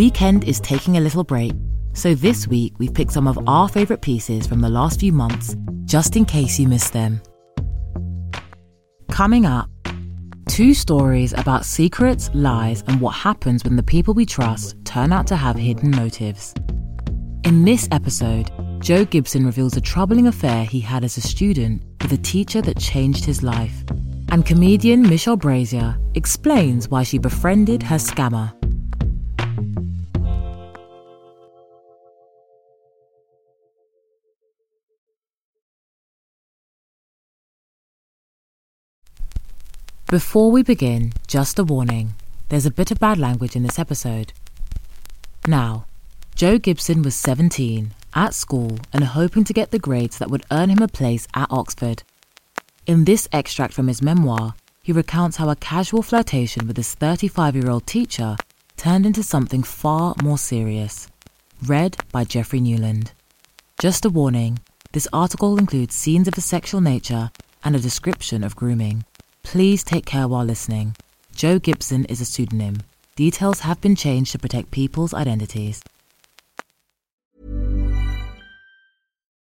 Weekend is taking a little break, so this week we've picked some of our favourite pieces from the last few months, just in case you missed them. Coming up, two stories about secrets, lies, and what happens when the people we trust turn out to have hidden motives. In this episode, Joe Gibson reveals a troubling affair he had as a student with a teacher that changed his life. And comedian Michelle Brasier explains why she befriended her scammer. Before we begin, just a warning there's a bit of bad language in this episode. Now, Joe Gibson was 17, at school, and hoping to get the grades that would earn him a place at Oxford. In this extract from his memoir, he recounts how a casual flirtation with his 35 year old teacher turned into something far more serious. Read by Jeffrey Newland. Just a warning this article includes scenes of a sexual nature and a description of grooming. Please take care while listening. Joe Gibson is a pseudonym. Details have been changed to protect people's identities.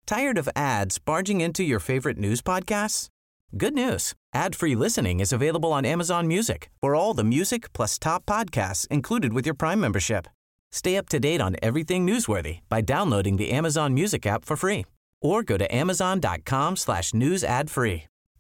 Tired of ads barging into your favorite news podcasts? Good news. Ad-free listening is available on Amazon Music for all the music plus top podcasts included with your Prime membership. Stay up to date on everything newsworthy by downloading the Amazon Music app for free or go to amazon.com slash news ad free.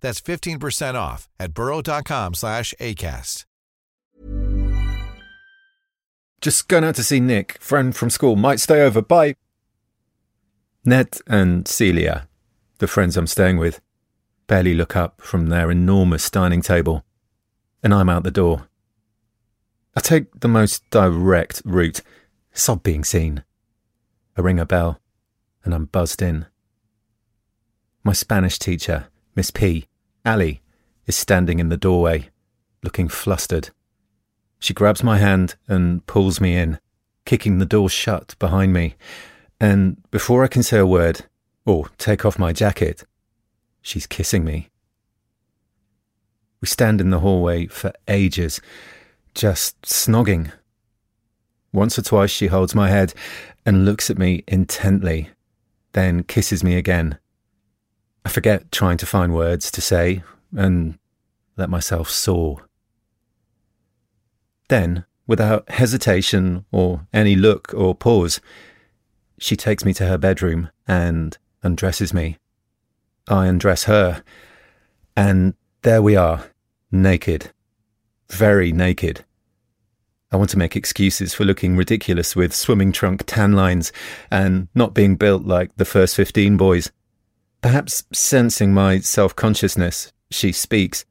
That's 15% off at burrow.com slash ACAST. Just going out to see Nick, friend from school. Might stay over. Bye. Ned and Celia, the friends I'm staying with, barely look up from their enormous dining table, and I'm out the door. I take the most direct route, sob being seen. I ring a bell, and I'm buzzed in. My Spanish teacher, Miss P, Ali, is standing in the doorway, looking flustered. She grabs my hand and pulls me in, kicking the door shut behind me. And before I can say a word or take off my jacket, she's kissing me. We stand in the hallway for ages, just snogging. Once or twice she holds my head and looks at me intently, then kisses me again. I forget trying to find words to say and let myself soar. Then, without hesitation or any look or pause, she takes me to her bedroom and undresses me. I undress her, and there we are, naked. Very naked. I want to make excuses for looking ridiculous with swimming trunk tan lines and not being built like the first 15 boys. Perhaps sensing my self consciousness, she speaks,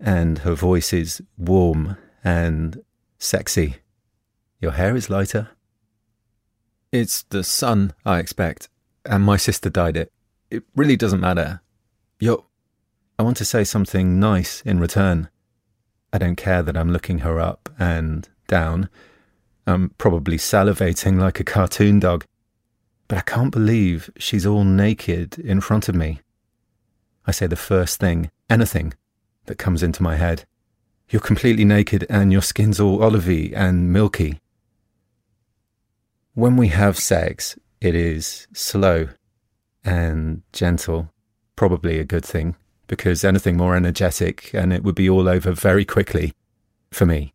and her voice is warm and sexy. Your hair is lighter. It's the sun, I expect, and my sister dyed it. It really doesn't matter. You're. I want to say something nice in return. I don't care that I'm looking her up and down. I'm probably salivating like a cartoon dog. But I can't believe she's all naked in front of me. I say the first thing, anything, that comes into my head. You're completely naked and your skin's all olivey and milky. When we have sex, it is slow and gentle, probably a good thing, because anything more energetic and it would be all over very quickly for me.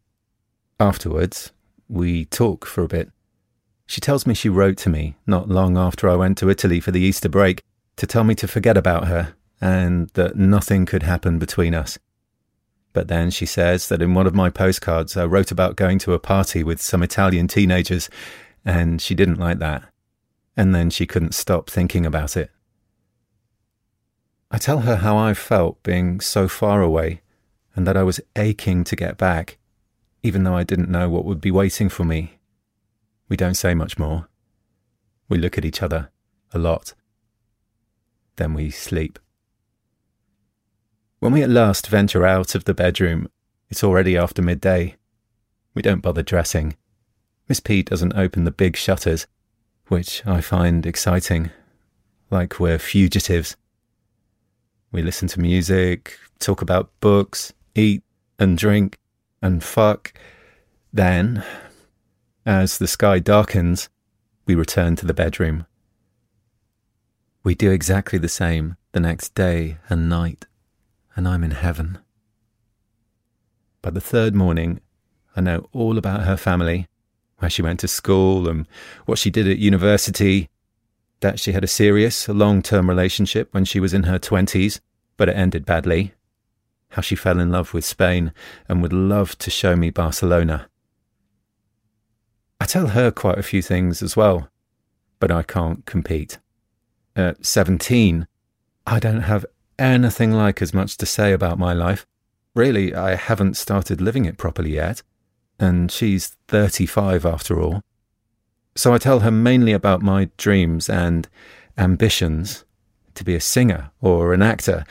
Afterwards, we talk for a bit. She tells me she wrote to me not long after I went to Italy for the Easter break to tell me to forget about her and that nothing could happen between us. But then she says that in one of my postcards I wrote about going to a party with some Italian teenagers, and she didn't like that. And then she couldn't stop thinking about it. I tell her how I felt being so far away and that I was aching to get back, even though I didn't know what would be waiting for me. We don't say much more. We look at each other a lot. Then we sleep. When we at last venture out of the bedroom, it's already after midday. We don't bother dressing. Miss P doesn't open the big shutters, which I find exciting, like we're fugitives. We listen to music, talk about books, eat and drink and fuck. Then, as the sky darkens, we return to the bedroom. We do exactly the same the next day and night and I'm in heaven. By the third morning, I know all about her family, where she went to school and what she did at university, that she had a serious, long term relationship when she was in her 20s, but it ended badly, how she fell in love with Spain and would love to show me Barcelona. I tell her quite a few things as well, but I can't compete. At 17, I don't have anything like as much to say about my life. Really, I haven't started living it properly yet, and she's 35 after all. So I tell her mainly about my dreams and ambitions to be a singer or an actor,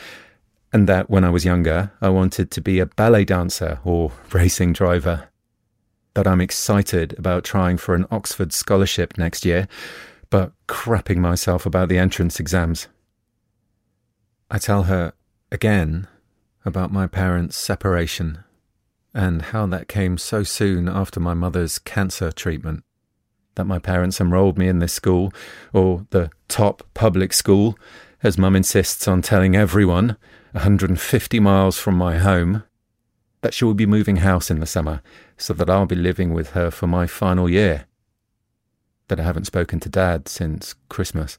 and that when I was younger, I wanted to be a ballet dancer or racing driver. That I'm excited about trying for an Oxford scholarship next year, but crapping myself about the entrance exams. I tell her again about my parents' separation and how that came so soon after my mother's cancer treatment. That my parents enrolled me in this school, or the top public school, as mum insists on telling everyone, 150 miles from my home, that she will be moving house in the summer so that I'll be living with her for my final year. That I haven't spoken to Dad since Christmas.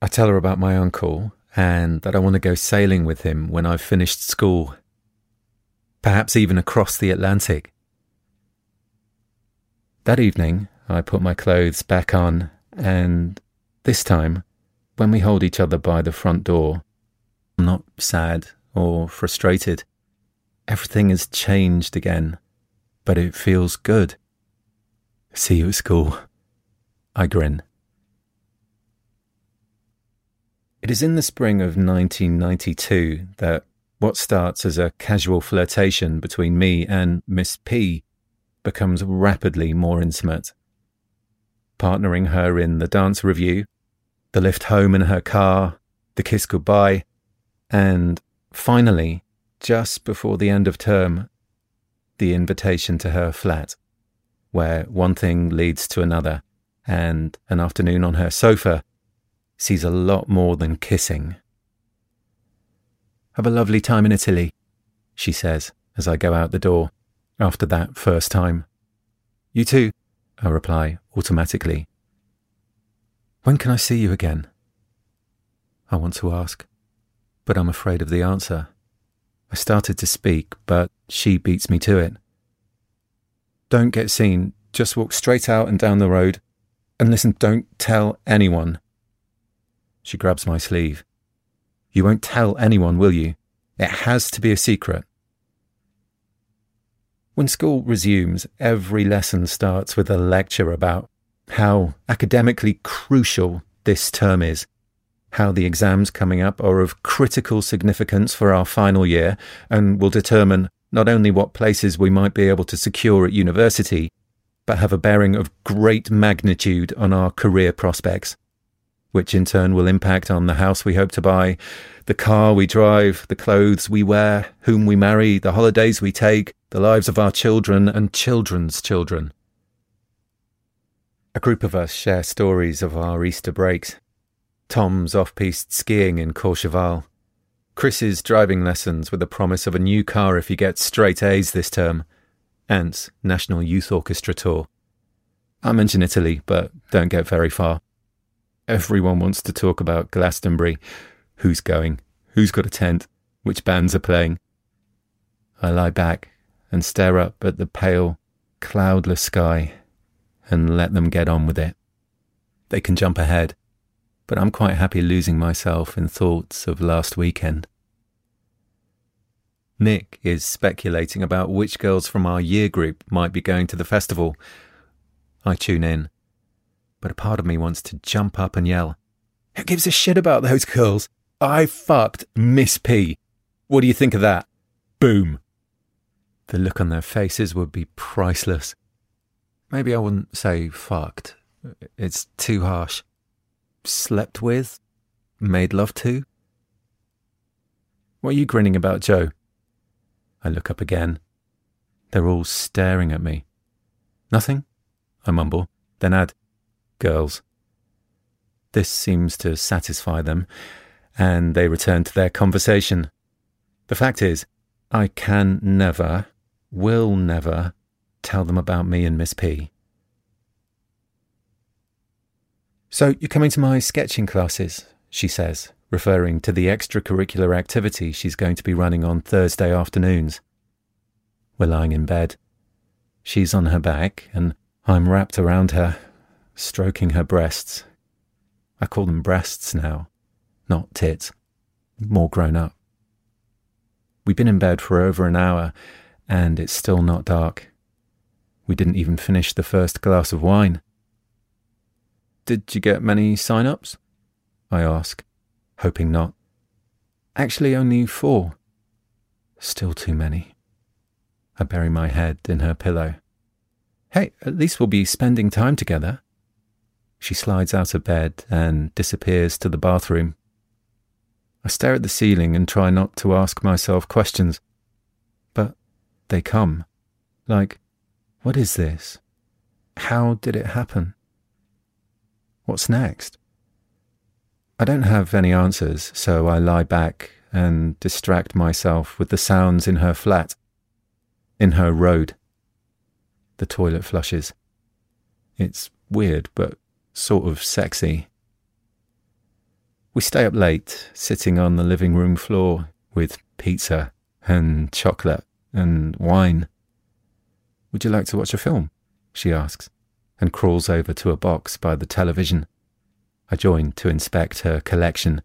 I tell her about my uncle and that I want to go sailing with him when I've finished school, perhaps even across the Atlantic. That evening, I put my clothes back on, and this time, when we hold each other by the front door, I'm not sad or frustrated. Everything has changed again, but it feels good. See you at school. I grin. It is in the spring of 1992 that what starts as a casual flirtation between me and Miss P becomes rapidly more intimate. Partnering her in the dance review, the lift home in her car, the kiss goodbye, and finally, just before the end of term, the invitation to her flat, where one thing leads to another, and an afternoon on her sofa sees a lot more than kissing. Have a lovely time in Italy, she says as I go out the door after that first time. You too, I reply automatically. When can I see you again? I want to ask, but I'm afraid of the answer. I started to speak, but she beats me to it. Don't get seen, just walk straight out and down the road. And listen, don't tell anyone. She grabs my sleeve. You won't tell anyone, will you? It has to be a secret. When school resumes, every lesson starts with a lecture about how academically crucial this term is, how the exams coming up are of critical significance for our final year and will determine not only what places we might be able to secure at university, but have a bearing of great magnitude on our career prospects which in turn will impact on the house we hope to buy, the car we drive, the clothes we wear, whom we marry, the holidays we take, the lives of our children and children's children. A group of us share stories of our Easter breaks. Tom's off piste skiing in Courchevel. Chris's driving lessons with the promise of a new car if he gets straight A's this term. Ant's National Youth Orchestra tour. I mention Italy, but don't get very far. Everyone wants to talk about Glastonbury. Who's going? Who's got a tent? Which bands are playing? I lie back and stare up at the pale, cloudless sky and let them get on with it. They can jump ahead, but I'm quite happy losing myself in thoughts of last weekend. Nick is speculating about which girls from our year group might be going to the festival. I tune in, but a part of me wants to jump up and yell, Who gives a shit about those girls? I fucked Miss P. What do you think of that? Boom. The look on their faces would be priceless. Maybe I wouldn't say fucked. It's too harsh. Slept with? Made love to? What are you grinning about, Joe? I look up again. They're all staring at me. Nothing? I mumble, then add, Girls. This seems to satisfy them, and they return to their conversation. The fact is, I can never, will never, tell them about me and Miss P. So you're coming to my sketching classes, she says, referring to the extracurricular activity she's going to be running on Thursday afternoons. We're lying in bed. She's on her back, and I'm wrapped around her, stroking her breasts. I call them breasts now, not tits, more grown up. We've been in bed for over an hour, and it's still not dark. We didn't even finish the first glass of wine. Did you get many sign ups? I ask hoping not. Actually, only four. Still too many. I bury my head in her pillow. Hey, at least we'll be spending time together. She slides out of bed and disappears to the bathroom. I stare at the ceiling and try not to ask myself questions. But they come. Like, what is this? How did it happen? What's next? I don't have any answers, so I lie back and distract myself with the sounds in her flat, in her road. The toilet flushes. It's weird, but sort of sexy. We stay up late, sitting on the living room floor with pizza and chocolate and wine. Would you like to watch a film? she asks, and crawls over to a box by the television. I join to inspect her collection.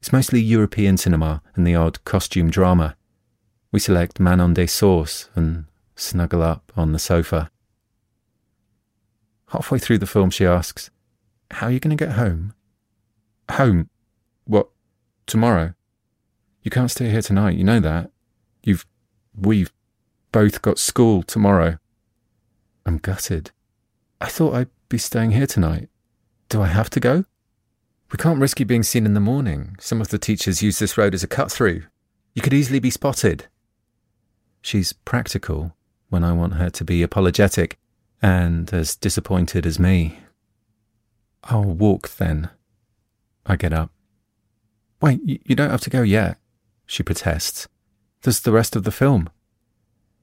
It's mostly European cinema and the odd costume drama. We select Manon des Sources and snuggle up on the sofa. Halfway through the film, she asks, How are you going to get home? Home? What? Tomorrow? You can't stay here tonight, you know that. You've. We've both got school tomorrow. I'm gutted. I thought I'd be staying here tonight. Do I have to go? We can't risk you being seen in the morning. Some of the teachers use this road as a cut through. You could easily be spotted. She's practical when I want her to be apologetic and as disappointed as me. I'll walk then. I get up. Wait, you don't have to go yet, she protests. There's the rest of the film.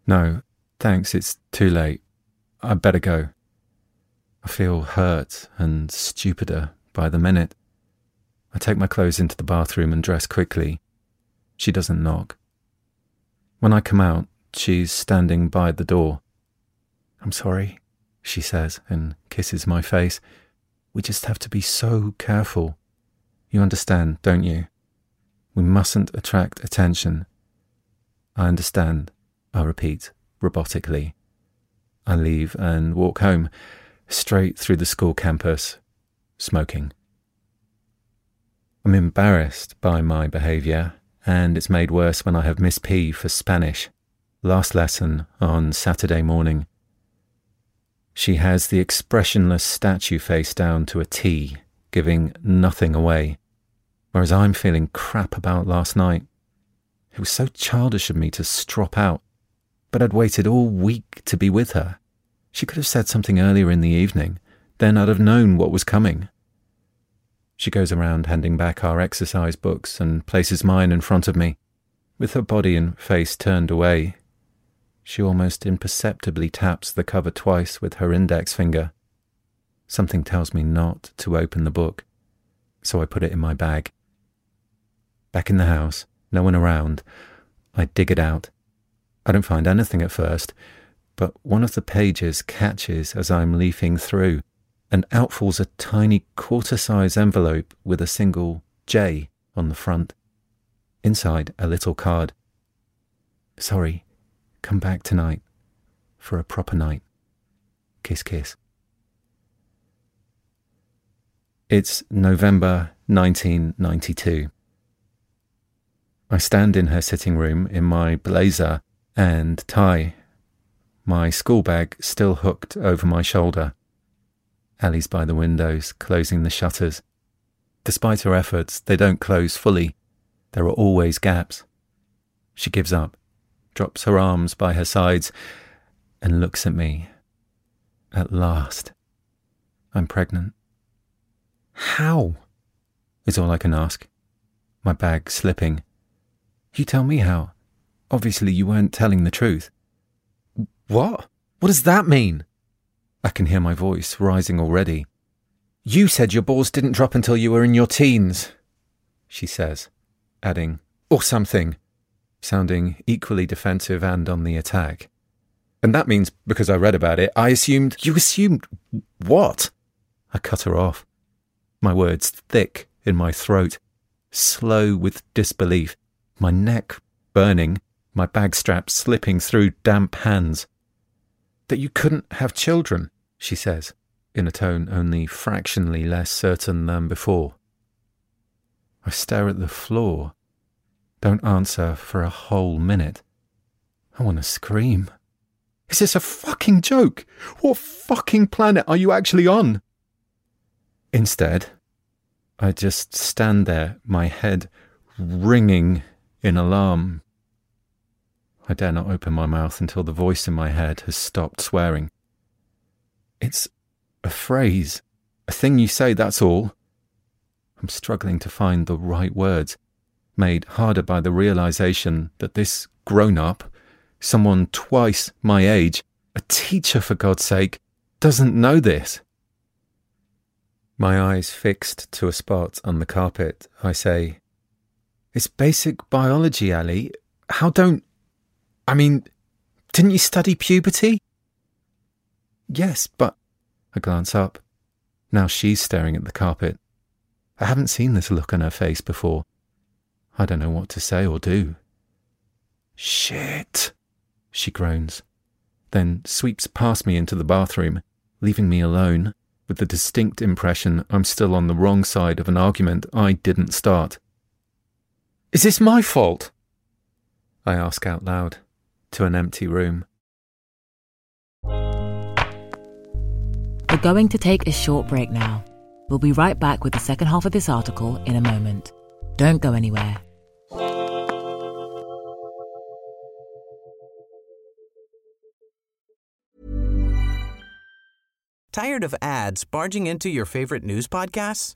No, thanks, it's too late. I'd better go. I feel hurt and stupider by the minute. I take my clothes into the bathroom and dress quickly. She doesn't knock. When I come out, she's standing by the door. I'm sorry, she says and kisses my face. We just have to be so careful. You understand, don't you? We mustn't attract attention. I understand, I repeat robotically. I leave and walk home straight through the school campus, smoking. I'm embarrassed by my behaviour, and it's made worse when I have Miss P for Spanish, last lesson on Saturday morning. She has the expressionless statue face down to a T, giving nothing away, whereas I'm feeling crap about last night. It was so childish of me to strop out, but I'd waited all week to be with her. She could have said something earlier in the evening, then I'd have known what was coming. She goes around handing back our exercise books and places mine in front of me, with her body and face turned away. She almost imperceptibly taps the cover twice with her index finger. Something tells me not to open the book, so I put it in my bag. Back in the house, no one around, I dig it out. I don't find anything at first, but one of the pages catches as I'm leafing through, and out falls a tiny quarter size envelope with a single J on the front. Inside, a little card. Sorry, come back tonight for a proper night. Kiss, kiss. It's November 1992. I stand in her sitting room in my blazer and tie, my school bag still hooked over my shoulder. Ali's by the windows, closing the shutters. Despite her efforts, they don't close fully. There are always gaps. She gives up, drops her arms by her sides, and looks at me. At last. I'm pregnant. How? Is all I can ask. My bag slipping. You tell me how. Obviously, you weren't telling the truth. What? What does that mean? I can hear my voice rising already. You said your balls didn't drop until you were in your teens, she says, adding, or something, sounding equally defensive and on the attack. And that means, because I read about it, I assumed. You assumed what? I cut her off, my words thick in my throat, slow with disbelief, my neck burning, my bag strap slipping through damp hands. That you couldn't have children, she says, in a tone only fractionally less certain than before. I stare at the floor, don't answer for a whole minute. I want to scream. Is this a fucking joke? What fucking planet are you actually on? Instead, I just stand there, my head ringing in alarm. I dare not open my mouth until the voice in my head has stopped swearing. It's a phrase, a thing you say, that's all. I'm struggling to find the right words, made harder by the realization that this grown up, someone twice my age, a teacher for God's sake, doesn't know this. My eyes fixed to a spot on the carpet, I say, It's basic biology, Ali. How don't. I mean, didn't you study puberty? Yes, but. I glance up. Now she's staring at the carpet. I haven't seen this look on her face before. I don't know what to say or do. Shit, she groans, then sweeps past me into the bathroom, leaving me alone with the distinct impression I'm still on the wrong side of an argument I didn't start. Is this my fault? I ask out loud to an empty room. We're going to take a short break now. We'll be right back with the second half of this article in a moment. Don't go anywhere. Tired of ads barging into your favorite news podcasts?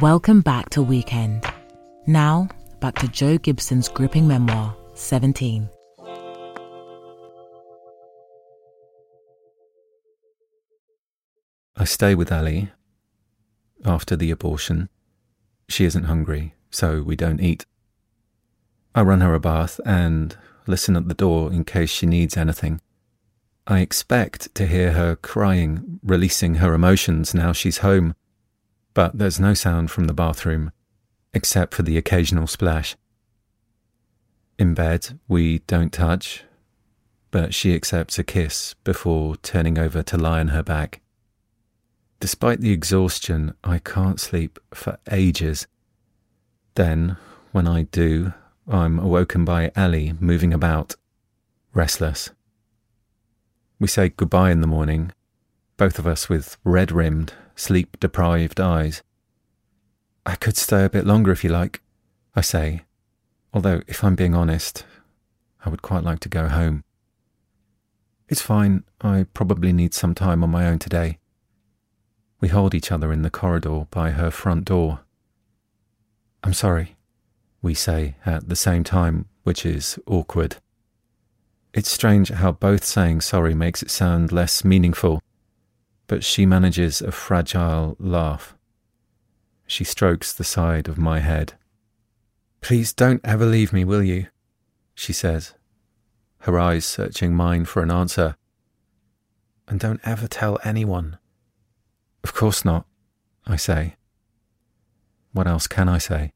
Welcome back to Weekend. Now, back to Joe Gibson's gripping memoir, 17. I stay with Ali after the abortion. She isn't hungry, so we don't eat. I run her a bath and listen at the door in case she needs anything. I expect to hear her crying, releasing her emotions now she's home. But there's no sound from the bathroom, except for the occasional splash. In bed, we don't touch, but she accepts a kiss before turning over to lie on her back. Despite the exhaustion, I can't sleep for ages. Then, when I do, I'm awoken by Ali moving about, restless. We say goodbye in the morning, both of us with red rimmed, sleep deprived eyes. I could stay a bit longer if you like, I say, although, if I'm being honest, I would quite like to go home. It's fine, I probably need some time on my own today. We hold each other in the corridor by her front door. I'm sorry, we say at the same time, which is awkward. It's strange how both saying sorry makes it sound less meaningful, but she manages a fragile laugh. She strokes the side of my head. Please don't ever leave me, will you? She says, her eyes searching mine for an answer. And don't ever tell anyone. Of course not, I say. What else can I say?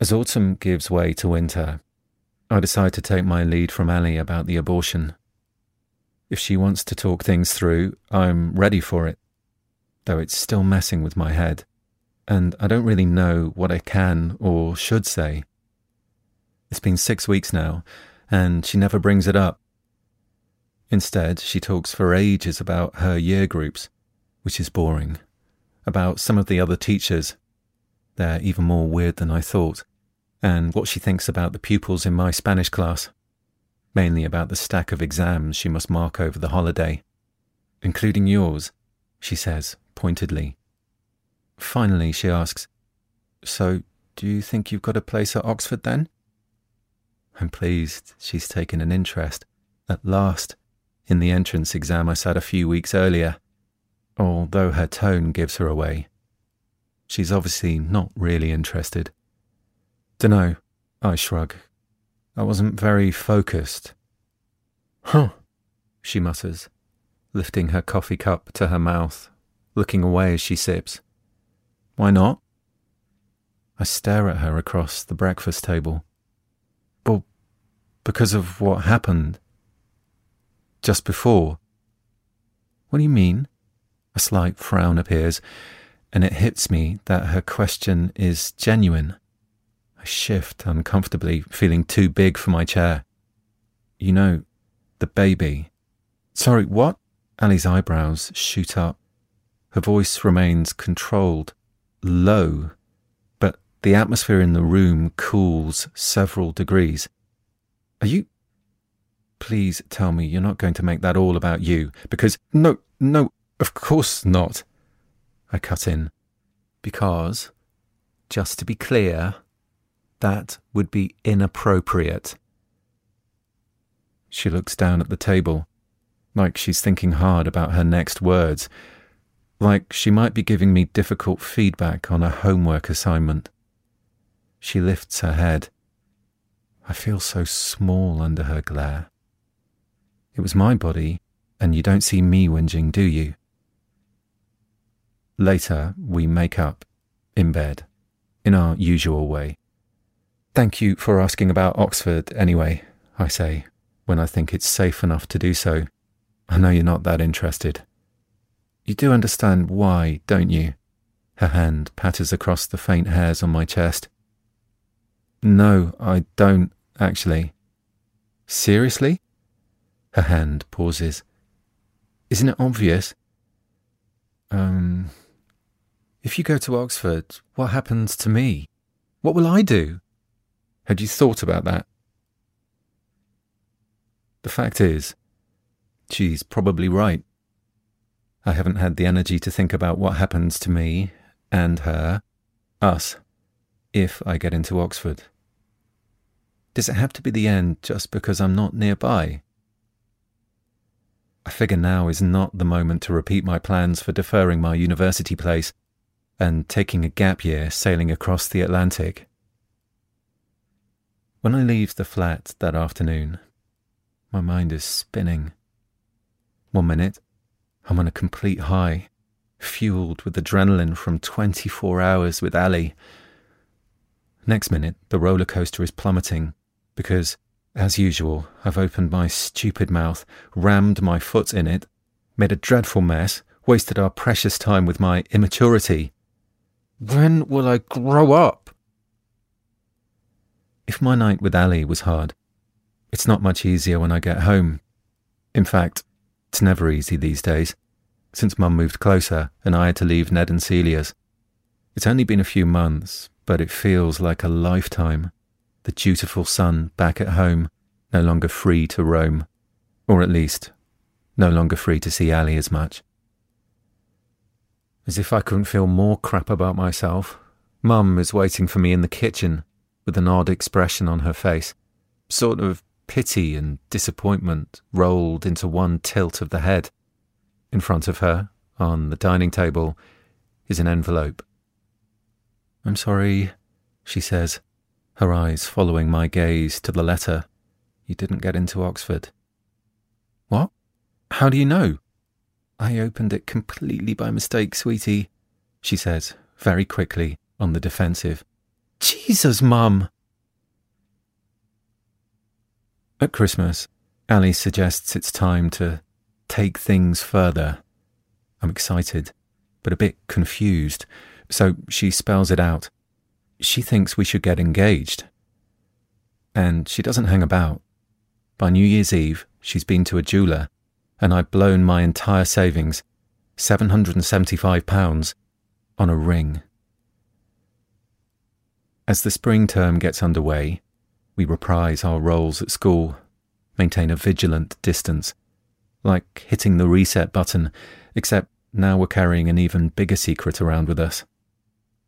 As autumn gives way to winter, I decide to take my lead from Ali about the abortion. If she wants to talk things through, I'm ready for it, though it's still messing with my head, and I don't really know what I can or should say. It's been six weeks now, and she never brings it up. Instead, she talks for ages about her year groups, which is boring, about some of the other teachers. They're even more weird than I thought, and what she thinks about the pupils in my Spanish class, mainly about the stack of exams she must mark over the holiday, including yours, she says pointedly. Finally, she asks, So, do you think you've got a place at Oxford then? I'm pleased she's taken an interest, at last, in the entrance exam I sat a few weeks earlier, although her tone gives her away. She's obviously not really interested. Dunno, I shrug. I wasn't very focused. Huh, she mutters, lifting her coffee cup to her mouth, looking away as she sips. Why not? I stare at her across the breakfast table. Well, because of what happened. Just before. What do you mean? A slight frown appears, and it hits me that her question is genuine. I shift uncomfortably, feeling too big for my chair. You know, the baby. Sorry, what? Ali's eyebrows shoot up. Her voice remains controlled, low, but the atmosphere in the room cools several degrees. Are you. Please tell me you're not going to make that all about you, because. No, no, of course not. I cut in. Because, just to be clear, that would be inappropriate. She looks down at the table, like she's thinking hard about her next words, like she might be giving me difficult feedback on a homework assignment. She lifts her head. I feel so small under her glare. It was my body, and you don't see me whinging, do you? Later, we make up, in bed, in our usual way. Thank you for asking about Oxford anyway, I say, when I think it's safe enough to do so. I know you're not that interested. You do understand why, don't you? Her hand patters across the faint hairs on my chest. No, I don't, actually. Seriously? Her hand pauses. Isn't it obvious? Um, if you go to Oxford, what happens to me? What will I do? Had you thought about that? The fact is, she's probably right. I haven't had the energy to think about what happens to me and her, us, if I get into Oxford. Does it have to be the end just because I'm not nearby? I figure now is not the moment to repeat my plans for deferring my university place and taking a gap year sailing across the Atlantic. When I leave the flat that afternoon, my mind is spinning. One minute, I'm on a complete high, fueled with adrenaline from 24 hours with Ali. Next minute, the roller coaster is plummeting because, as usual, I've opened my stupid mouth, rammed my foot in it, made a dreadful mess, wasted our precious time with my immaturity. When will I grow up? If my night with Ali was hard, it's not much easier when I get home. In fact, it's never easy these days, since Mum moved closer and I had to leave Ned and Celia's. It's only been a few months, but it feels like a lifetime. The dutiful son back at home, no longer free to roam, or at least, no longer free to see Ali as much. As if I couldn't feel more crap about myself, Mum is waiting for me in the kitchen with an odd expression on her face, sort of pity and disappointment rolled into one tilt of the head. In front of her, on the dining table, is an envelope. I'm sorry, she says, her eyes following my gaze to the letter. You didn't get into Oxford. What? How do you know? I opened it completely by mistake, sweetie, she says, very quickly, on the defensive. Jesus, Mum! At Christmas, Ali suggests it's time to take things further. I'm excited, but a bit confused, so she spells it out. She thinks we should get engaged. And she doesn't hang about. By New Year's Eve, she's been to a jeweller, and I've blown my entire savings, £775, on a ring. As the spring term gets underway, we reprise our roles at school, maintain a vigilant distance, like hitting the reset button, except now we're carrying an even bigger secret around with us.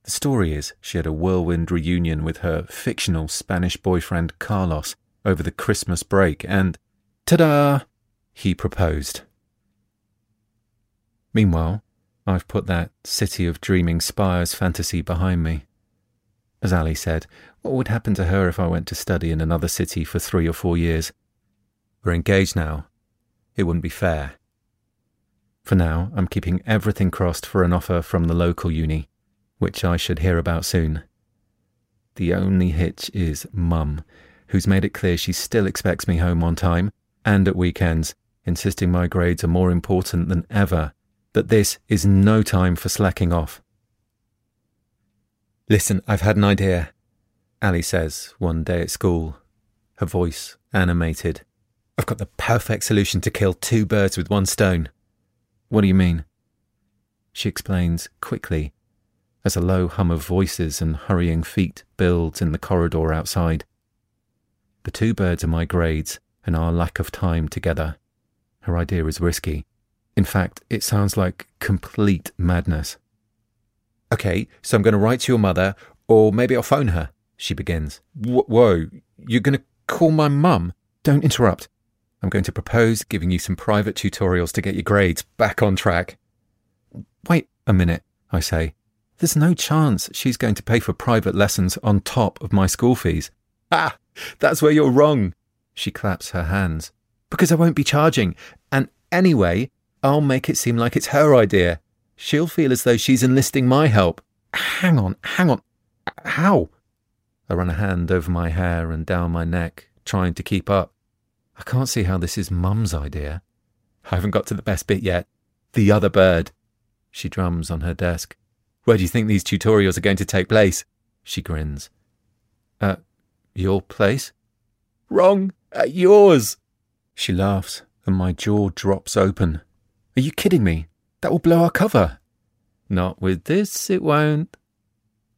The story is she had a whirlwind reunion with her fictional Spanish boyfriend Carlos over the Christmas break, and ta da! He proposed. Meanwhile, I've put that city of dreaming spires fantasy behind me. As Ali said, what would happen to her if I went to study in another city for three or four years? We're engaged now. It wouldn't be fair. For now, I'm keeping everything crossed for an offer from the local uni which I should hear about soon. The only hitch is Mum, who's made it clear she still expects me home on time and at weekends, insisting my grades are more important than ever, that this is no time for slacking off. Listen, I've had an idea, Ali says one day at school, her voice animated. I've got the perfect solution to kill two birds with one stone. What do you mean? She explains quickly as a low hum of voices and hurrying feet builds in the corridor outside. The two birds are my grades and our lack of time together. Her idea is risky. In fact, it sounds like complete madness. Okay, so I'm going to write to your mother, or maybe I'll phone her, she begins. Whoa, you're going to call my mum? Don't interrupt. I'm going to propose giving you some private tutorials to get your grades back on track. Wait a minute, I say, there's no chance she's going to pay for private lessons on top of my school fees. Ah, that's where you're wrong. She claps her hands. Because I won't be charging. And anyway, I'll make it seem like it's her idea. She'll feel as though she's enlisting my help. Hang on, hang on. How? I run a hand over my hair and down my neck, trying to keep up. I can't see how this is Mum's idea. I haven't got to the best bit yet. The other bird. She drums on her desk. Where do you think these tutorials are going to take place? She grins. At your place? Wrong. At yours. She laughs, and my jaw drops open. Are you kidding me? That will blow our cover. Not with this, it won't.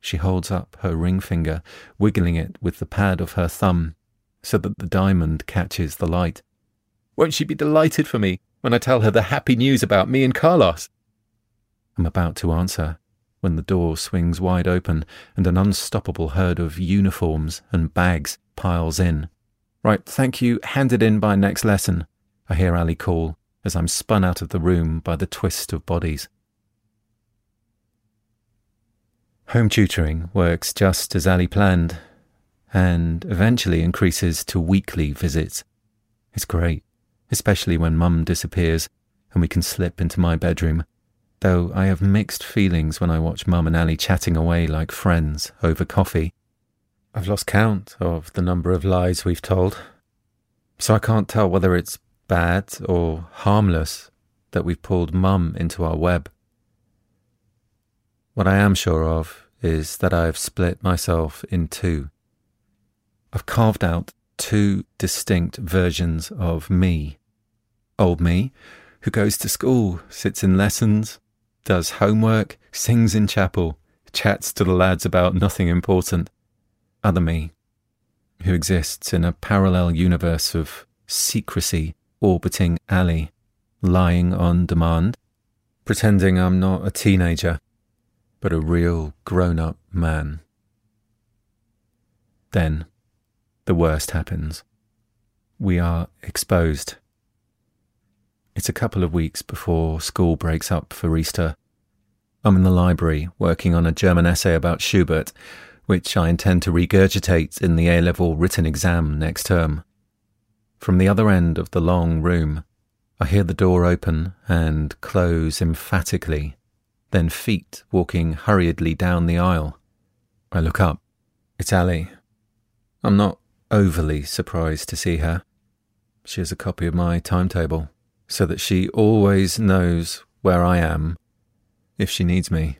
She holds up her ring finger, wiggling it with the pad of her thumb, so that the diamond catches the light. Won't she be delighted for me when I tell her the happy news about me and Carlos? I'm about to answer when the door swings wide open and an unstoppable herd of uniforms and bags piles in. Right, thank you, handed in by next lesson, I hear Ali call as I'm spun out of the room by the twist of bodies. Home tutoring works just as Ali planned, and eventually increases to weekly visits. It's great, especially when Mum disappears and we can slip into my bedroom though I have mixed feelings when I watch Mum and Ali chatting away like friends over coffee. I've lost count of the number of lies we've told, so I can't tell whether it's bad or harmless that we've pulled Mum into our web. What I am sure of is that I have split myself in two. I've carved out two distinct versions of me. Old me, who goes to school, sits in lessons, does homework, sings in chapel, chats to the lads about nothing important. Other me, who exists in a parallel universe of secrecy orbiting Ali, lying on demand, pretending I'm not a teenager, but a real grown up man. Then, the worst happens. We are exposed. It's a couple of weeks before school breaks up for Easter. I'm in the library working on a German essay about Schubert, which I intend to regurgitate in the A level written exam next term. From the other end of the long room, I hear the door open and close emphatically, then feet walking hurriedly down the aisle. I look up. It's Ali. I'm not overly surprised to see her. She has a copy of my timetable, so that she always knows where I am if she needs me.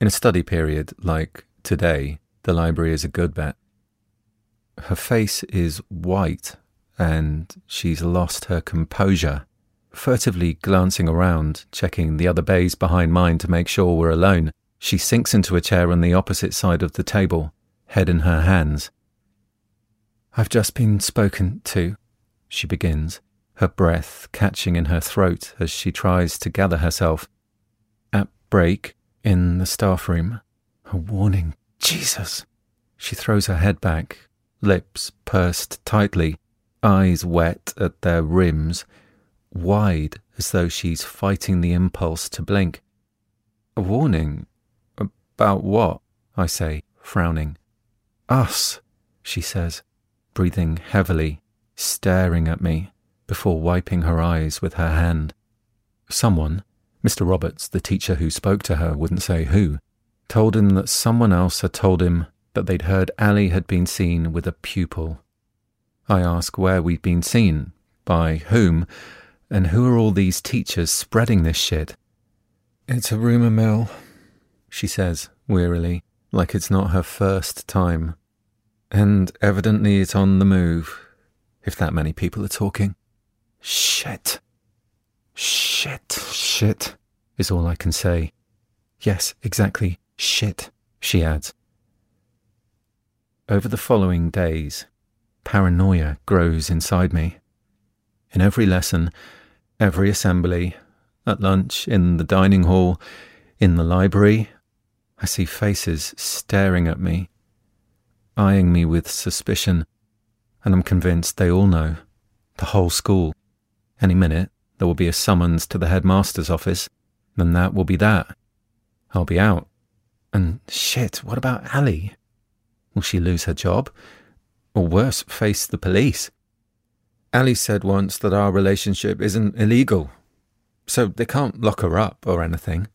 In a study period like today, the library is a good bet. Her face is white and she's lost her composure, furtively glancing around, checking the other bays behind mine to make sure we're alone. She sinks into a chair on the opposite side of the table, head in her hands. I've just been spoken to, she begins, her breath catching in her throat as she tries to gather herself. At break, in the staff room, a warning, Jesus. She throws her head back, lips pursed tightly, eyes wet at their rims, wide as though she's fighting the impulse to blink. A warning? About what? I say, frowning. Us, she says, breathing heavily, staring at me, before wiping her eyes with her hand. Someone, Mr. Roberts, the teacher who spoke to her, wouldn't say who, told him that someone else had told him that they'd heard Ali had been seen with a pupil. I ask where we've been seen, by whom, and who are all these teachers spreading this shit? It's a rumour mill, she says wearily, like it's not her first time. And evidently it's on the move, if that many people are talking. Shit. Shit. Shit, is all I can say. Yes, exactly. Shit, she adds. Over the following days, paranoia grows inside me. In every lesson, every assembly, at lunch, in the dining hall, in the library, I see faces staring at me, eyeing me with suspicion, and I'm convinced they all know, the whole school. Any minute, there will be a summons to the headmaster's office, and that will be that. I'll be out. And shit, what about Ali? Will she lose her job? Or worse, face the police. Ali said once that our relationship isn't illegal, so they can't lock her up or anything.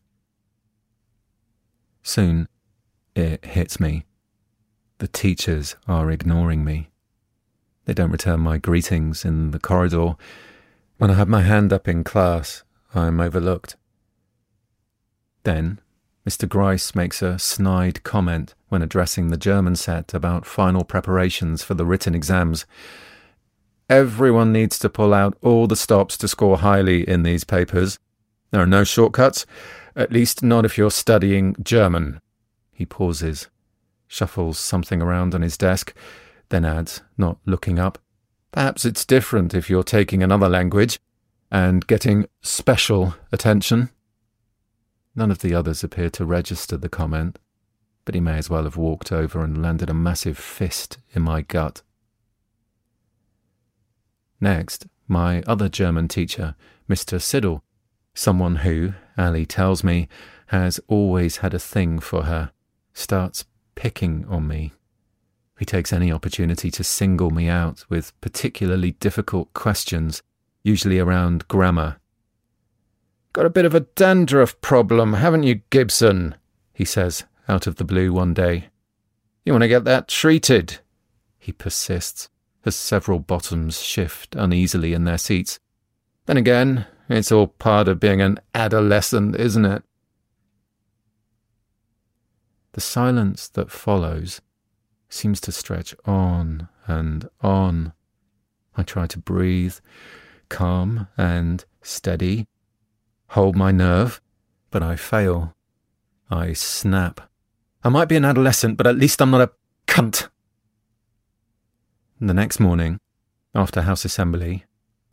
Soon, it hits me. The teachers are ignoring me. They don't return my greetings in the corridor. When I have my hand up in class, I'm overlooked. Then, Mr. Grice makes a snide comment when addressing the German set about final preparations for the written exams. Everyone needs to pull out all the stops to score highly in these papers. There are no shortcuts, at least not if you're studying German. He pauses, shuffles something around on his desk, then adds, not looking up, Perhaps it's different if you're taking another language and getting special attention. None of the others appear to register the comment, but he may as well have walked over and landed a massive fist in my gut. Next, my other German teacher, Mr. Siddle, someone who, Ali tells me, has always had a thing for her, starts picking on me. He takes any opportunity to single me out with particularly difficult questions, usually around grammar Got a bit of a dandruff problem, haven't you, Gibson? he says out of the blue one day. You want to get that treated? He persists as several bottoms shift uneasily in their seats. Then again, it's all part of being an adolescent, isn't it? The silence that follows seems to stretch on and on. I try to breathe, calm and steady, hold my nerve, but I fail. I snap. I might be an adolescent, but at least I'm not a cunt. The next morning, after House Assembly,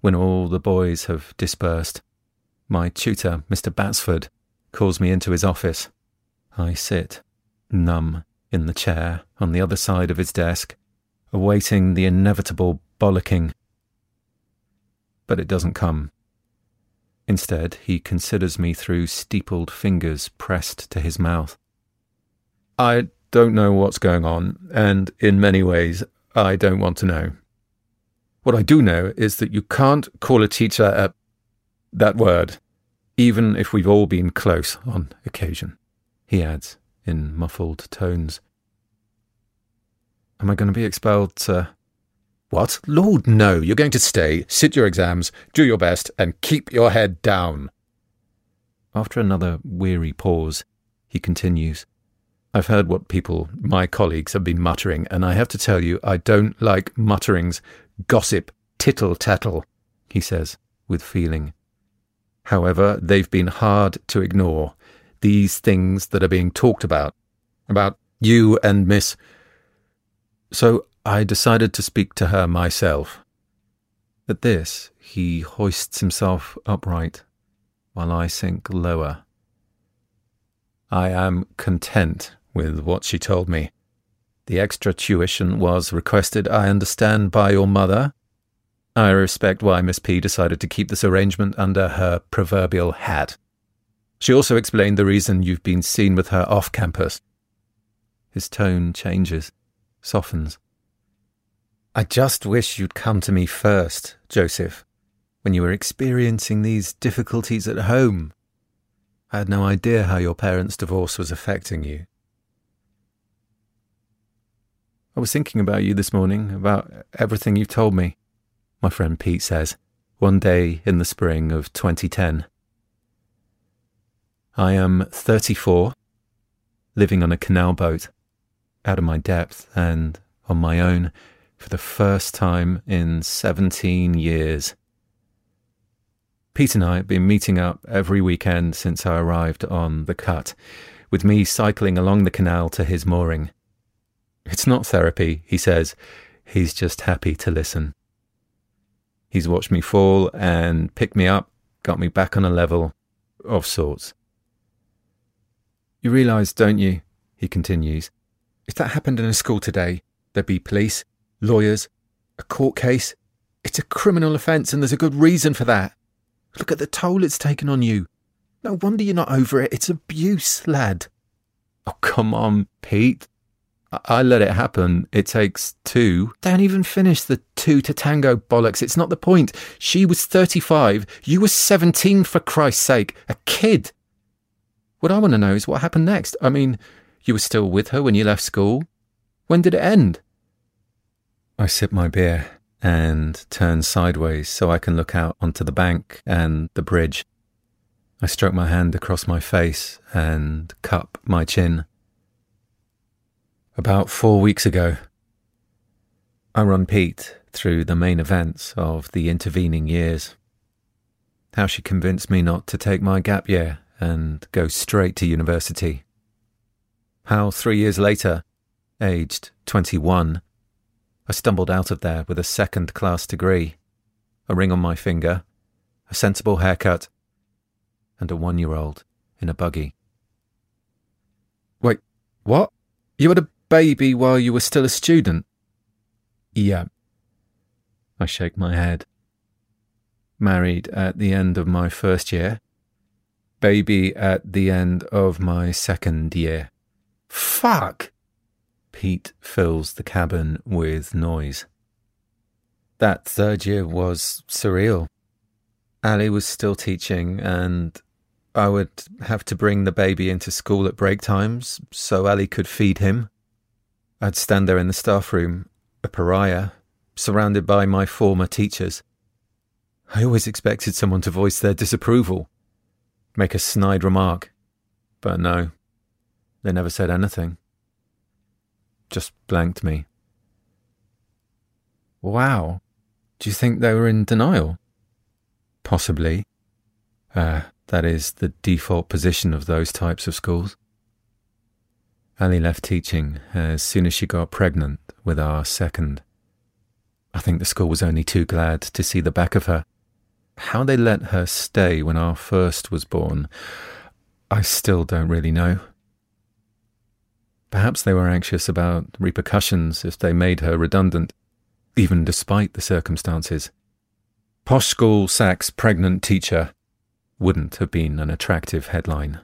when all the boys have dispersed, my tutor, Mr. Batsford, calls me into his office. I sit, numb, in the chair on the other side of his desk, awaiting the inevitable bollocking. But it doesn't come. Instead, he considers me through steepled fingers pressed to his mouth. I don't know what's going on, and in many ways, I don't want to know. What I do know is that you can't call a teacher a that word, even if we've all been close on occasion, he adds in muffled tones. Am I going to be expelled, sir? What? Lord, no. You're going to stay, sit your exams, do your best, and keep your head down. After another weary pause, he continues. I've heard what people, my colleagues, have been muttering, and I have to tell you, I don't like mutterings, gossip, tittle tattle, he says, with feeling. However, they've been hard to ignore, these things that are being talked about, about you and Miss. So I decided to speak to her myself. At this, he hoists himself upright, while I sink lower. I am content with what she told me. The extra tuition was requested, I understand, by your mother. I respect why Miss P decided to keep this arrangement under her proverbial hat. She also explained the reason you've been seen with her off campus. His tone changes, softens. I just wish you'd come to me first, Joseph, when you were experiencing these difficulties at home. I had no idea how your parents' divorce was affecting you. I was thinking about you this morning, about everything you've told me, my friend Pete says, one day in the spring of 2010. I am 34, living on a canal boat, out of my depth and on my own for the first time in 17 years. Pete and I have been meeting up every weekend since I arrived on the cut, with me cycling along the canal to his mooring. It's not therapy, he says. He's just happy to listen. He's watched me fall and picked me up, got me back on a level of sorts. You realise, don't you, he continues, if that happened in a school today, there'd be police, lawyers, a court case. It's a criminal offence and there's a good reason for that. Look at the toll it's taken on you. No wonder you're not over it. It's abuse, lad. Oh, come on, Pete. I let it happen. It takes two. Don't even finish the two to tango bollocks. It's not the point. She was 35. You were 17, for Christ's sake. A kid. What I want to know is what happened next. I mean, you were still with her when you left school? When did it end? I sip my beer and turn sideways so I can look out onto the bank and the bridge. I stroke my hand across my face and cup my chin. About four weeks ago, I run Pete through the main events of the intervening years. How she convinced me not to take my gap year and go straight to university. How three years later, aged 21, I stumbled out of there with a second class degree, a ring on my finger, a sensible haircut, and a one year old in a buggy. Wait, what? You had a baby while you were still a student? Yeah. I shake my head. Married at the end of my first year. Baby at the end of my second year. Fuck! Pete fills the cabin with noise. That third year was surreal. Ali was still teaching, and I would have to bring the baby into school at break times so Ali could feed him. I'd stand there in the staff room, a pariah, surrounded by my former teachers. I always expected someone to voice their disapproval, make a snide remark, but no, they never said anything. Just blanked me. Wow. Do you think they were in denial? Possibly. Uh, that is the default position of those types of schools. Ali left teaching as soon as she got pregnant with our second. I think the school was only too glad to see the back of her. How they let her stay when our first was born, I still don't really know. Perhaps they were anxious about repercussions if they made her redundant, even despite the circumstances. Posh school sacks pregnant teacher wouldn't have been an attractive headline.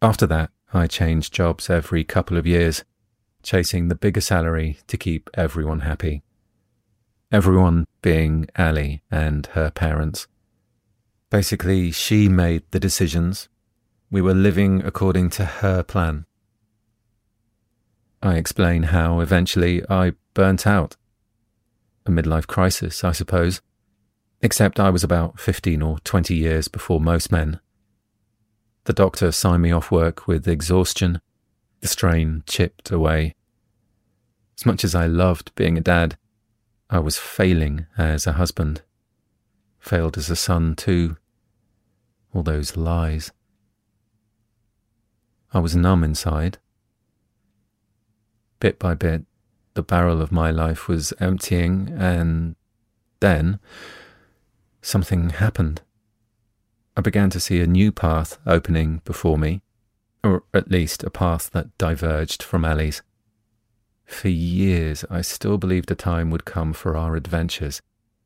After that, I changed jobs every couple of years, chasing the bigger salary to keep everyone happy. Everyone being Ali and her parents. Basically, she made the decisions. We were living according to her plan. I explain how eventually I burnt out. A midlife crisis, I suppose. Except I was about 15 or 20 years before most men. The doctor signed me off work with exhaustion. The strain chipped away. As much as I loved being a dad, I was failing as a husband. Failed as a son, too. All those lies. I was numb inside. Bit by bit, the barrel of my life was emptying, and then something happened. I began to see a new path opening before me, or at least a path that diverged from Ali's. For years, I still believed a time would come for our adventures,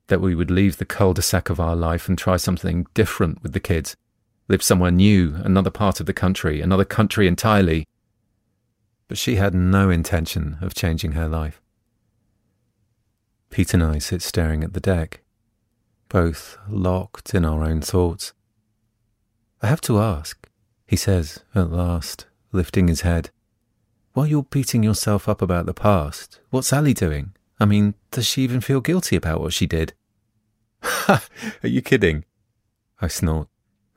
that we would leave the cul de sac of our life and try something different with the kids, live somewhere new, another part of the country, another country entirely. But she had no intention of changing her life. Pete and I sit staring at the deck, both locked in our own thoughts. I have to ask, he says at last, lifting his head. While you're beating yourself up about the past, what's Ali doing? I mean, does she even feel guilty about what she did? Ha! Are you kidding? I snort.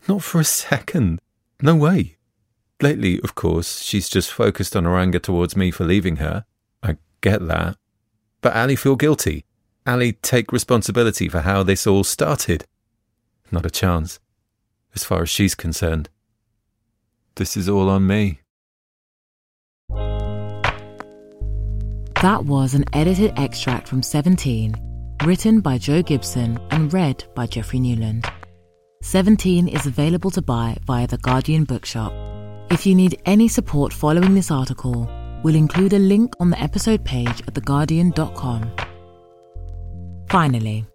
Not for a second. No way. Lately, of course, she's just focused on her anger towards me for leaving her. I get that. But Ali feel guilty? Ali take responsibility for how this all started? Not a chance as far as she's concerned. This is all on me. That was an edited extract from 17, written by Joe Gibson and read by Jeffrey Newland. 17 is available to buy via the Guardian Bookshop. If you need any support following this article, we'll include a link on the episode page at theguardian.com. Finally,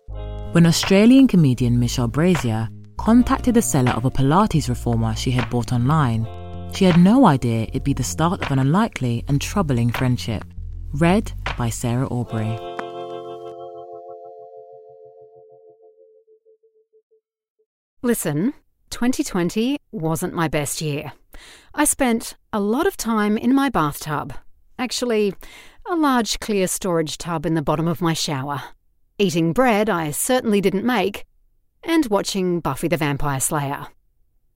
when Australian comedian Michelle Brasier contacted the seller of a Pilates reformer she had bought online. She had no idea it'd be the start of an unlikely and troubling friendship. Read by Sarah Aubrey. Listen, 2020 wasn't my best year. I spent a lot of time in my bathtub. Actually, a large clear storage tub in the bottom of my shower. Eating bread I certainly didn't make, and watching Buffy the Vampire Slayer.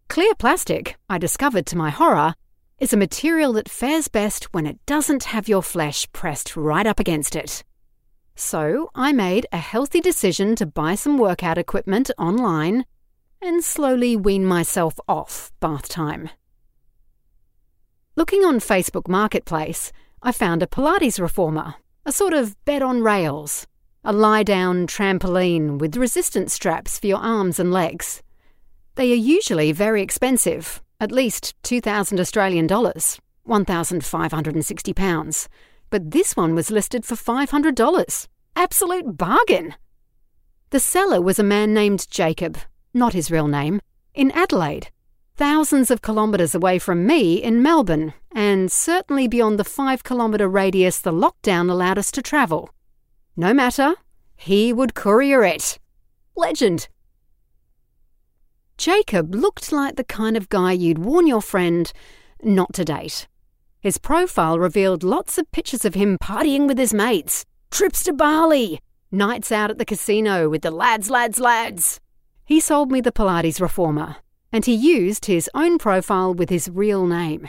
Clear plastic, I discovered to my horror, is a material that fares best when it doesn't have your flesh pressed right up against it. So I made a healthy decision to buy some workout equipment online and slowly wean myself off bath time. Looking on Facebook Marketplace, I found a Pilates reformer, a sort of bed on rails a lie down trampoline with resistance straps for your arms and legs. They are usually very expensive, at least 2,000 Australian dollars, 1,560 pounds. But this one was listed for $500. Absolute bargain! The seller was a man named Jacob, not his real name, in Adelaide, thousands of kilometres away from me in Melbourne, and certainly beyond the five kilometre radius the lockdown allowed us to travel. No matter, he would courier it. Legend. Jacob looked like the kind of guy you'd warn your friend not to date. His profile revealed lots of pictures of him partying with his mates, trips to Bali, nights out at the casino with the lads, lads, lads. He sold me the Pilates reformer, and he used his own profile with his real name.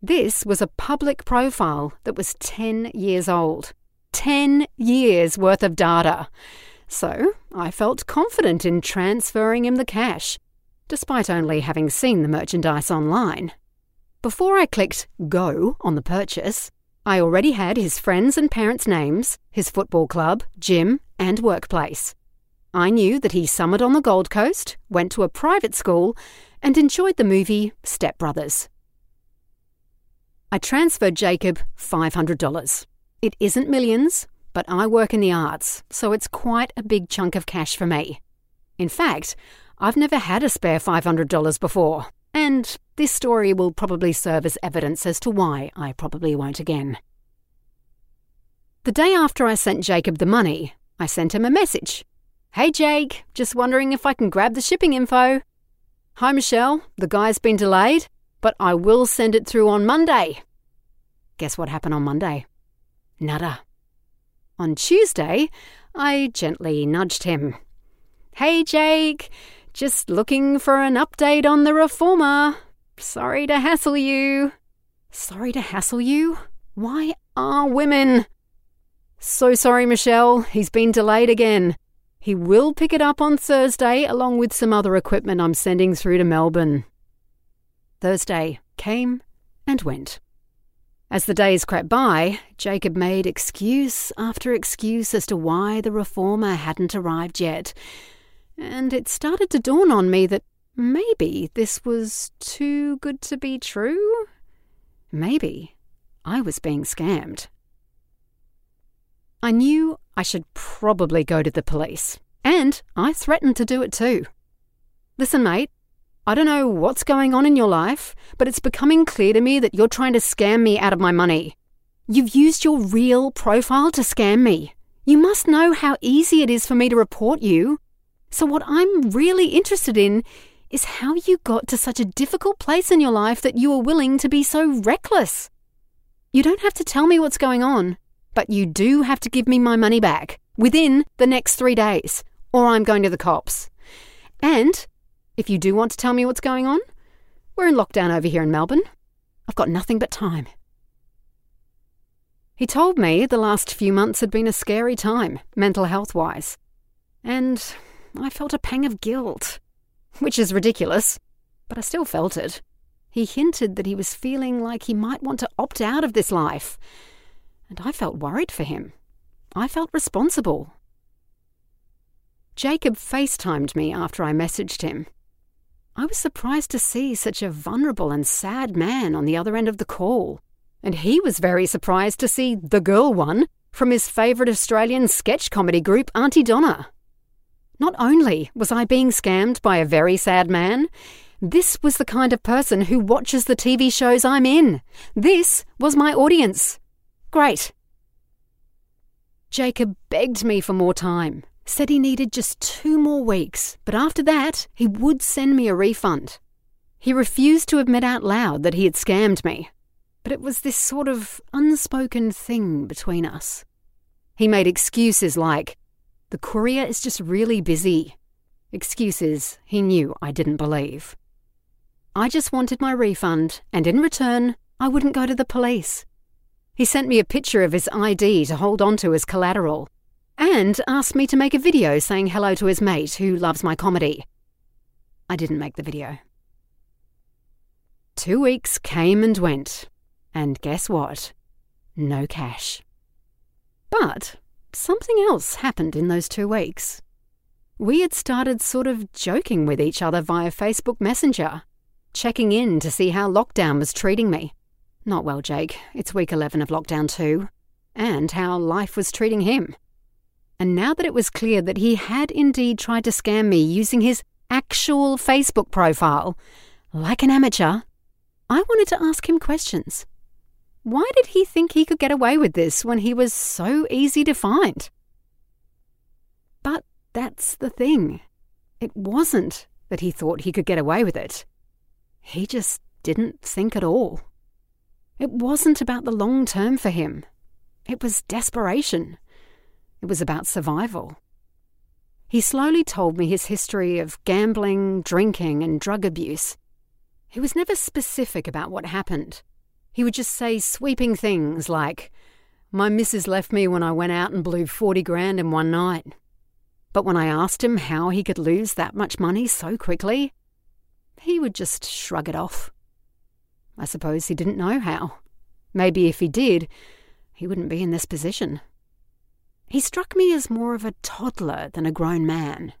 This was a public profile that was 10 years old. 10 years worth of data. So I felt confident in transferring him the cash, despite only having seen the merchandise online. Before I clicked Go on the purchase, I already had his friends and parents' names, his football club, gym, and workplace. I knew that he summered on the Gold Coast, went to a private school, and enjoyed the movie Step Brothers. I transferred Jacob $500. It isn't millions, but I work in the arts, so it's quite a big chunk of cash for me. In fact, I've never had a spare $500 before, and this story will probably serve as evidence as to why I probably won't again. The day after I sent Jacob the money, I sent him a message. Hey Jake, just wondering if I can grab the shipping info. Hi Michelle, the guy's been delayed but I will send it through on Monday. Guess what happened on Monday? Nada. On Tuesday, I gently nudged him. Hey, Jake, just looking for an update on the reformer. Sorry to hassle you. Sorry to hassle you? Why are women? So sorry, Michelle. He's been delayed again. He will pick it up on Thursday along with some other equipment I'm sending through to Melbourne. Thursday came and went. As the days crept by, Jacob made excuse after excuse as to why the reformer hadn't arrived yet, and it started to dawn on me that maybe this was too good to be true. Maybe I was being scammed. I knew I should probably go to the police, and I threatened to do it too. Listen, mate, I don't know what's going on in your life, but it's becoming clear to me that you're trying to scam me out of my money. You've used your real profile to scam me. You must know how easy it is for me to report you. So, what I'm really interested in is how you got to such a difficult place in your life that you were willing to be so reckless. You don't have to tell me what's going on, but you do have to give me my money back within the next three days, or I'm going to the cops. And if you do want to tell me what's going on, we're in lockdown over here in Melbourne. I've got nothing but time. He told me the last few months had been a scary time, mental health wise. And I felt a pang of guilt. Which is ridiculous, but I still felt it. He hinted that he was feeling like he might want to opt out of this life. And I felt worried for him. I felt responsible. Jacob FaceTimed me after I messaged him. I was surprised to see such a vulnerable and sad man on the other end of the call. And he was very surprised to see the girl one from his favourite Australian sketch comedy group, Aunty Donna. Not only was I being scammed by a very sad man, this was the kind of person who watches the TV shows I'm in. This was my audience. Great. Jacob begged me for more time, said he needed just two more weeks, but after that, he would send me a refund. He refused to admit out loud that he had scammed me, but it was this sort of unspoken thing between us. He made excuses like, the courier is just really busy. Excuses he knew I didn't believe. I just wanted my refund, and in return, I wouldn't go to the police. He sent me a picture of his ID to hold onto as collateral, and asked me to make a video saying hello to his mate who loves my comedy. I didn't make the video. Two weeks came and went, and guess what? No cash. But something else happened in those two weeks. We had started sort of joking with each other via Facebook Messenger, checking in to see how lockdown was treating me. Not well, Jake. It's week 11 of lockdown too. And how life was treating him. And now that it was clear that he had indeed tried to scam me using his actual Facebook profile, like an amateur, I wanted to ask him questions. Why did he think he could get away with this when he was so easy to find? But that's the thing. It wasn't that he thought he could get away with it. He just didn't think at all. It wasn't about the long term for him. It was desperation. It was about survival. He slowly told me his history of gambling, drinking, and drug abuse. He was never specific about what happened. He would just say sweeping things like, My missus left me when I went out and blew 40 grand in one night. But when I asked him how he could lose that much money so quickly, he would just shrug it off. I suppose he didn't know how. Maybe if he did, he wouldn't be in this position. He struck me as more of a toddler than a grown man.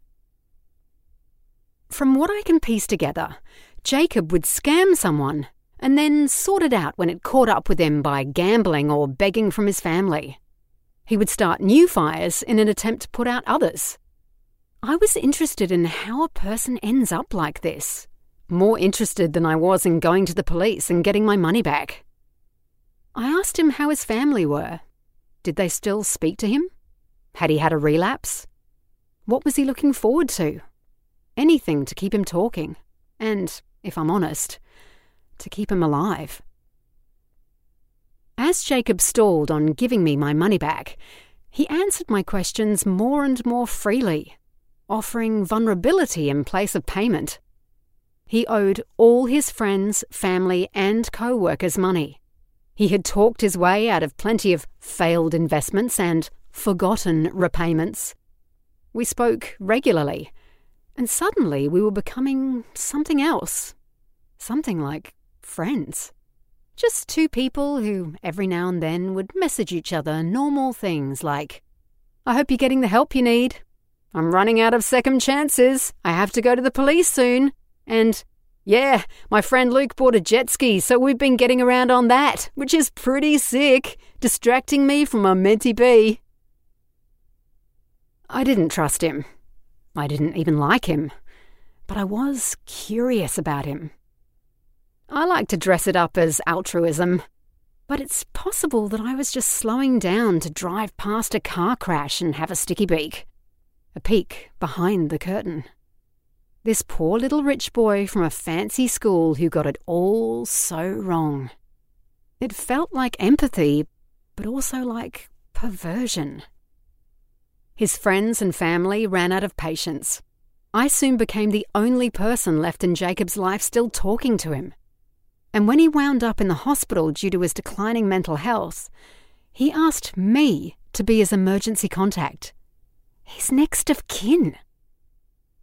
From what I can piece together, Jacob would scam someone and then sort it out when it caught up with him by gambling or begging from his family. He would start new fires in an attempt to put out others. I was interested in how a person ends up like this, more interested than I was in going to the police and getting my money back. I asked him how his family were. Did they still speak to him? Had he had a relapse? What was he looking forward to? Anything to keep him talking, and, if I'm honest, to keep him alive. As Jacob stalled on giving me my money back, he answered my questions more and more freely, offering vulnerability in place of payment. He owed all his friends, family, and co workers money. He had talked his way out of plenty of failed investments and forgotten repayments. We spoke regularly, and suddenly we were becoming something else. Something like friends. Just two people who every now and then would message each other normal things like, I hope you're getting the help you need. I'm running out of second chances. I have to go to the police soon. And, yeah, my friend Luke bought a jet ski, so we've been getting around on that, which is pretty sick, distracting me from a mentee bee. I didn't trust him. I didn't even like him. But I was curious about him. I like to dress it up as altruism, but it's possible that I was just slowing down to drive past a car crash and have a sticky beak. A peek behind the curtain. This poor little rich boy from a fancy school who got it all so wrong. It felt like empathy, but also like perversion. His friends and family ran out of patience. I soon became the only person left in Jacob's life still talking to him. And when he wound up in the hospital due to his declining mental health, he asked me to be his emergency contact. His next of kin.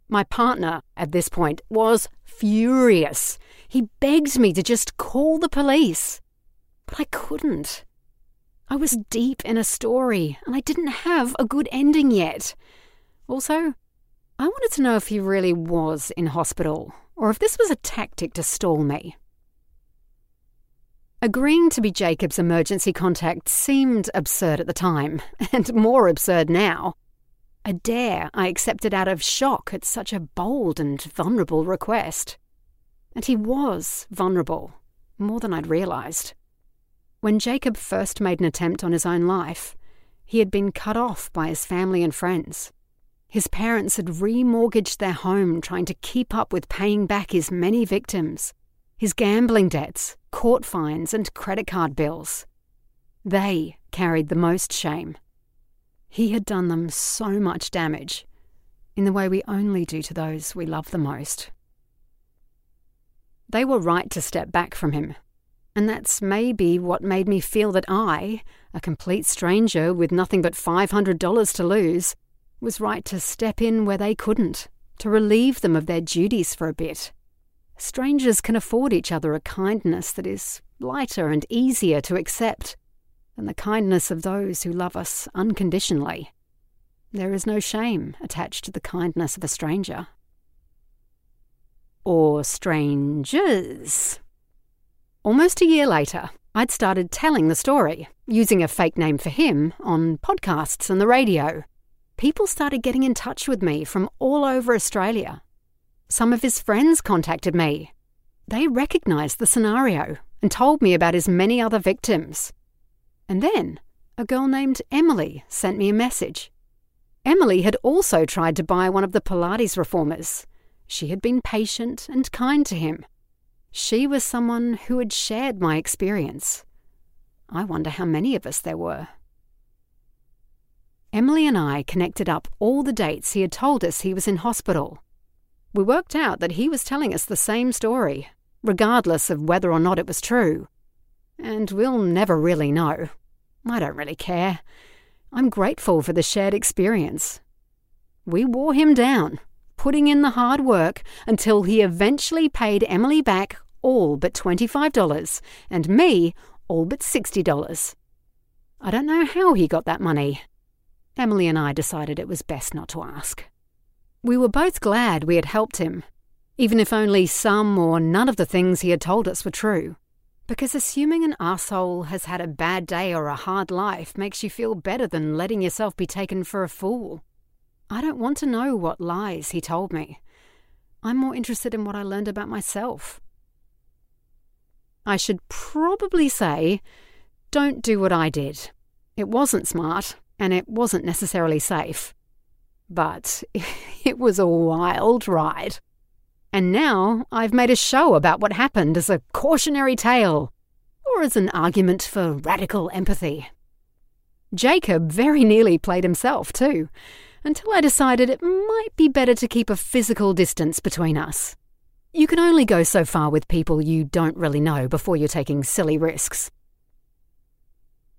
My partner, at this point, was furious. He begged me to just call the police. But I couldn't. I was deep in a story, and I didn't have a good ending yet. Also, I wanted to know if he really was in hospital, or if this was a tactic to stall me. Agreeing to be Jacob's emergency contact seemed absurd at the time, and more absurd now. A dare I accepted out of shock at such a bold and vulnerable request. And he was vulnerable, more than I'd realised. When Jacob first made an attempt on his own life, he had been cut off by his family and friends. His parents had remortgaged their home trying to keep up with paying back his many victims his gambling debts, court fines, and credit card bills. They carried the most shame. He had done them so much damage, in the way we only do to those we love the most. They were right to step back from him, and that's maybe what made me feel that I, a complete stranger with nothing but $500 to lose, was right to step in where they couldn't, to relieve them of their duties for a bit. Strangers can afford each other a kindness that is lighter and easier to accept than the kindness of those who love us unconditionally. There is no shame attached to the kindness of a stranger. Or strangers. Almost a year later, I'd started telling the story, using a fake name for him, on podcasts and the radio. People started getting in touch with me from all over Australia some of his friends contacted me. They recognised the scenario and told me about his many other victims. And then a girl named Emily sent me a message. Emily had also tried to buy one of the Pilates reformers. She had been patient and kind to him. She was someone who had shared my experience. I wonder how many of us there were. Emily and I connected up all the dates he had told us he was in hospital. We worked out that he was telling us the same story, regardless of whether or not it was true. And we'll never really know. I don't really care. I'm grateful for the shared experience. We wore him down, putting in the hard work until he eventually paid Emily back all but $25 and me all but $60. I don't know how he got that money. Emily and I decided it was best not to ask. We were both glad we had helped him, even if only some or none of the things he had told us were true. Because assuming an asshole has had a bad day or a hard life makes you feel better than letting yourself be taken for a fool. I don't want to know what lies he told me. I'm more interested in what I learned about myself. I should probably say, don't do what I did. It wasn't smart, and it wasn't necessarily safe. But it was a wild ride. And now I've made a show about what happened as a cautionary tale, or as an argument for radical empathy. Jacob very nearly played himself, too, until I decided it might be better to keep a physical distance between us. You can only go so far with people you don't really know before you're taking silly risks.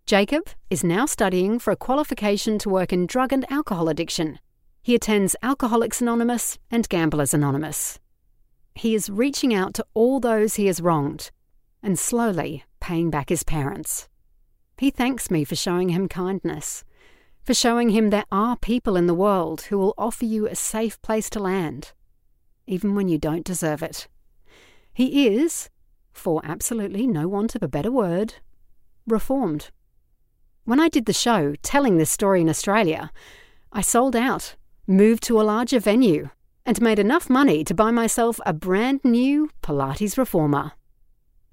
Jacob is now studying for a qualification to work in drug and alcohol addiction. He attends Alcoholics Anonymous and Gamblers Anonymous. He is reaching out to all those he has wronged and slowly paying back his parents. He thanks me for showing him kindness, for showing him there are people in the world who will offer you a safe place to land, even when you don't deserve it. He is, for absolutely no want of a better word, reformed. When I did the show telling this story in Australia, I sold out, moved to a larger venue, and made enough money to buy myself a brand new Pilates reformer.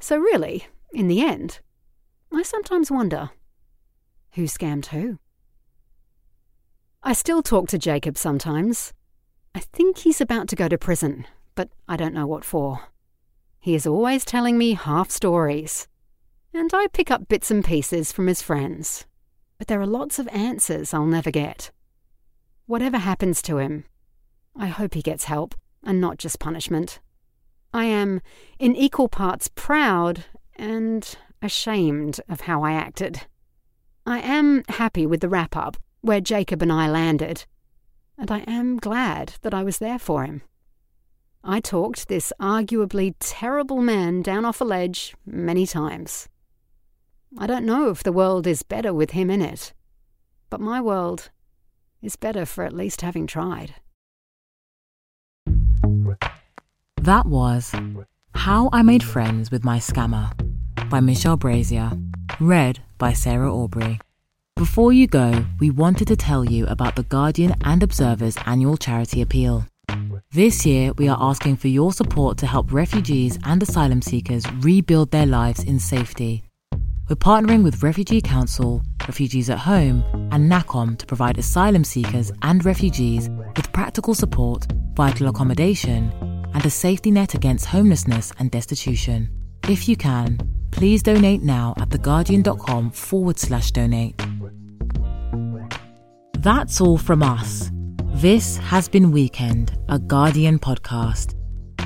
So, really, in the end, I sometimes wonder who scammed who? I still talk to Jacob sometimes. I think he's about to go to prison, but I don't know what for. He is always telling me half stories, and I pick up bits and pieces from his friends. But there are lots of answers I'll never get. Whatever happens to him, I hope he gets help and not just punishment. I am in equal parts proud and ashamed of how I acted. I am happy with the wrap up where Jacob and I landed, and I am glad that I was there for him. I talked this arguably terrible man down off a ledge many times. I don't know if the world is better with him in it, but my world is better for at least having tried. That was How I Made Friends with My Scammer by Michelle Brasier, read by Sarah Aubrey. Before you go, we wanted to tell you about The Guardian and Observer's annual charity appeal. This year, we are asking for your support to help refugees and asylum seekers rebuild their lives in safety. We're partnering with Refugee Council, Refugees at Home, and NACCOM to provide asylum seekers and refugees with practical support, vital accommodation, and a safety net against homelessness and destitution. If you can, please donate now at theguardian.com forward slash donate. That's all from us. This has been Weekend, a Guardian podcast.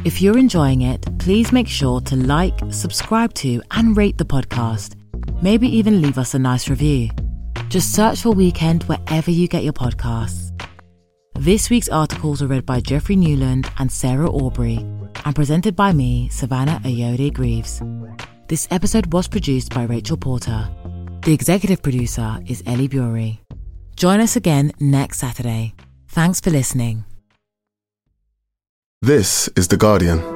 If you're enjoying it, please make sure to like, subscribe to, and rate the podcast. Maybe even leave us a nice review. Just search for Weekend wherever you get your podcasts. This week's articles were read by Jeffrey Newland and Sarah Aubrey and presented by me, Savannah Ayoade Greaves. This episode was produced by Rachel Porter. The executive producer is Ellie Bury. Join us again next Saturday. Thanks for listening. This is The Guardian.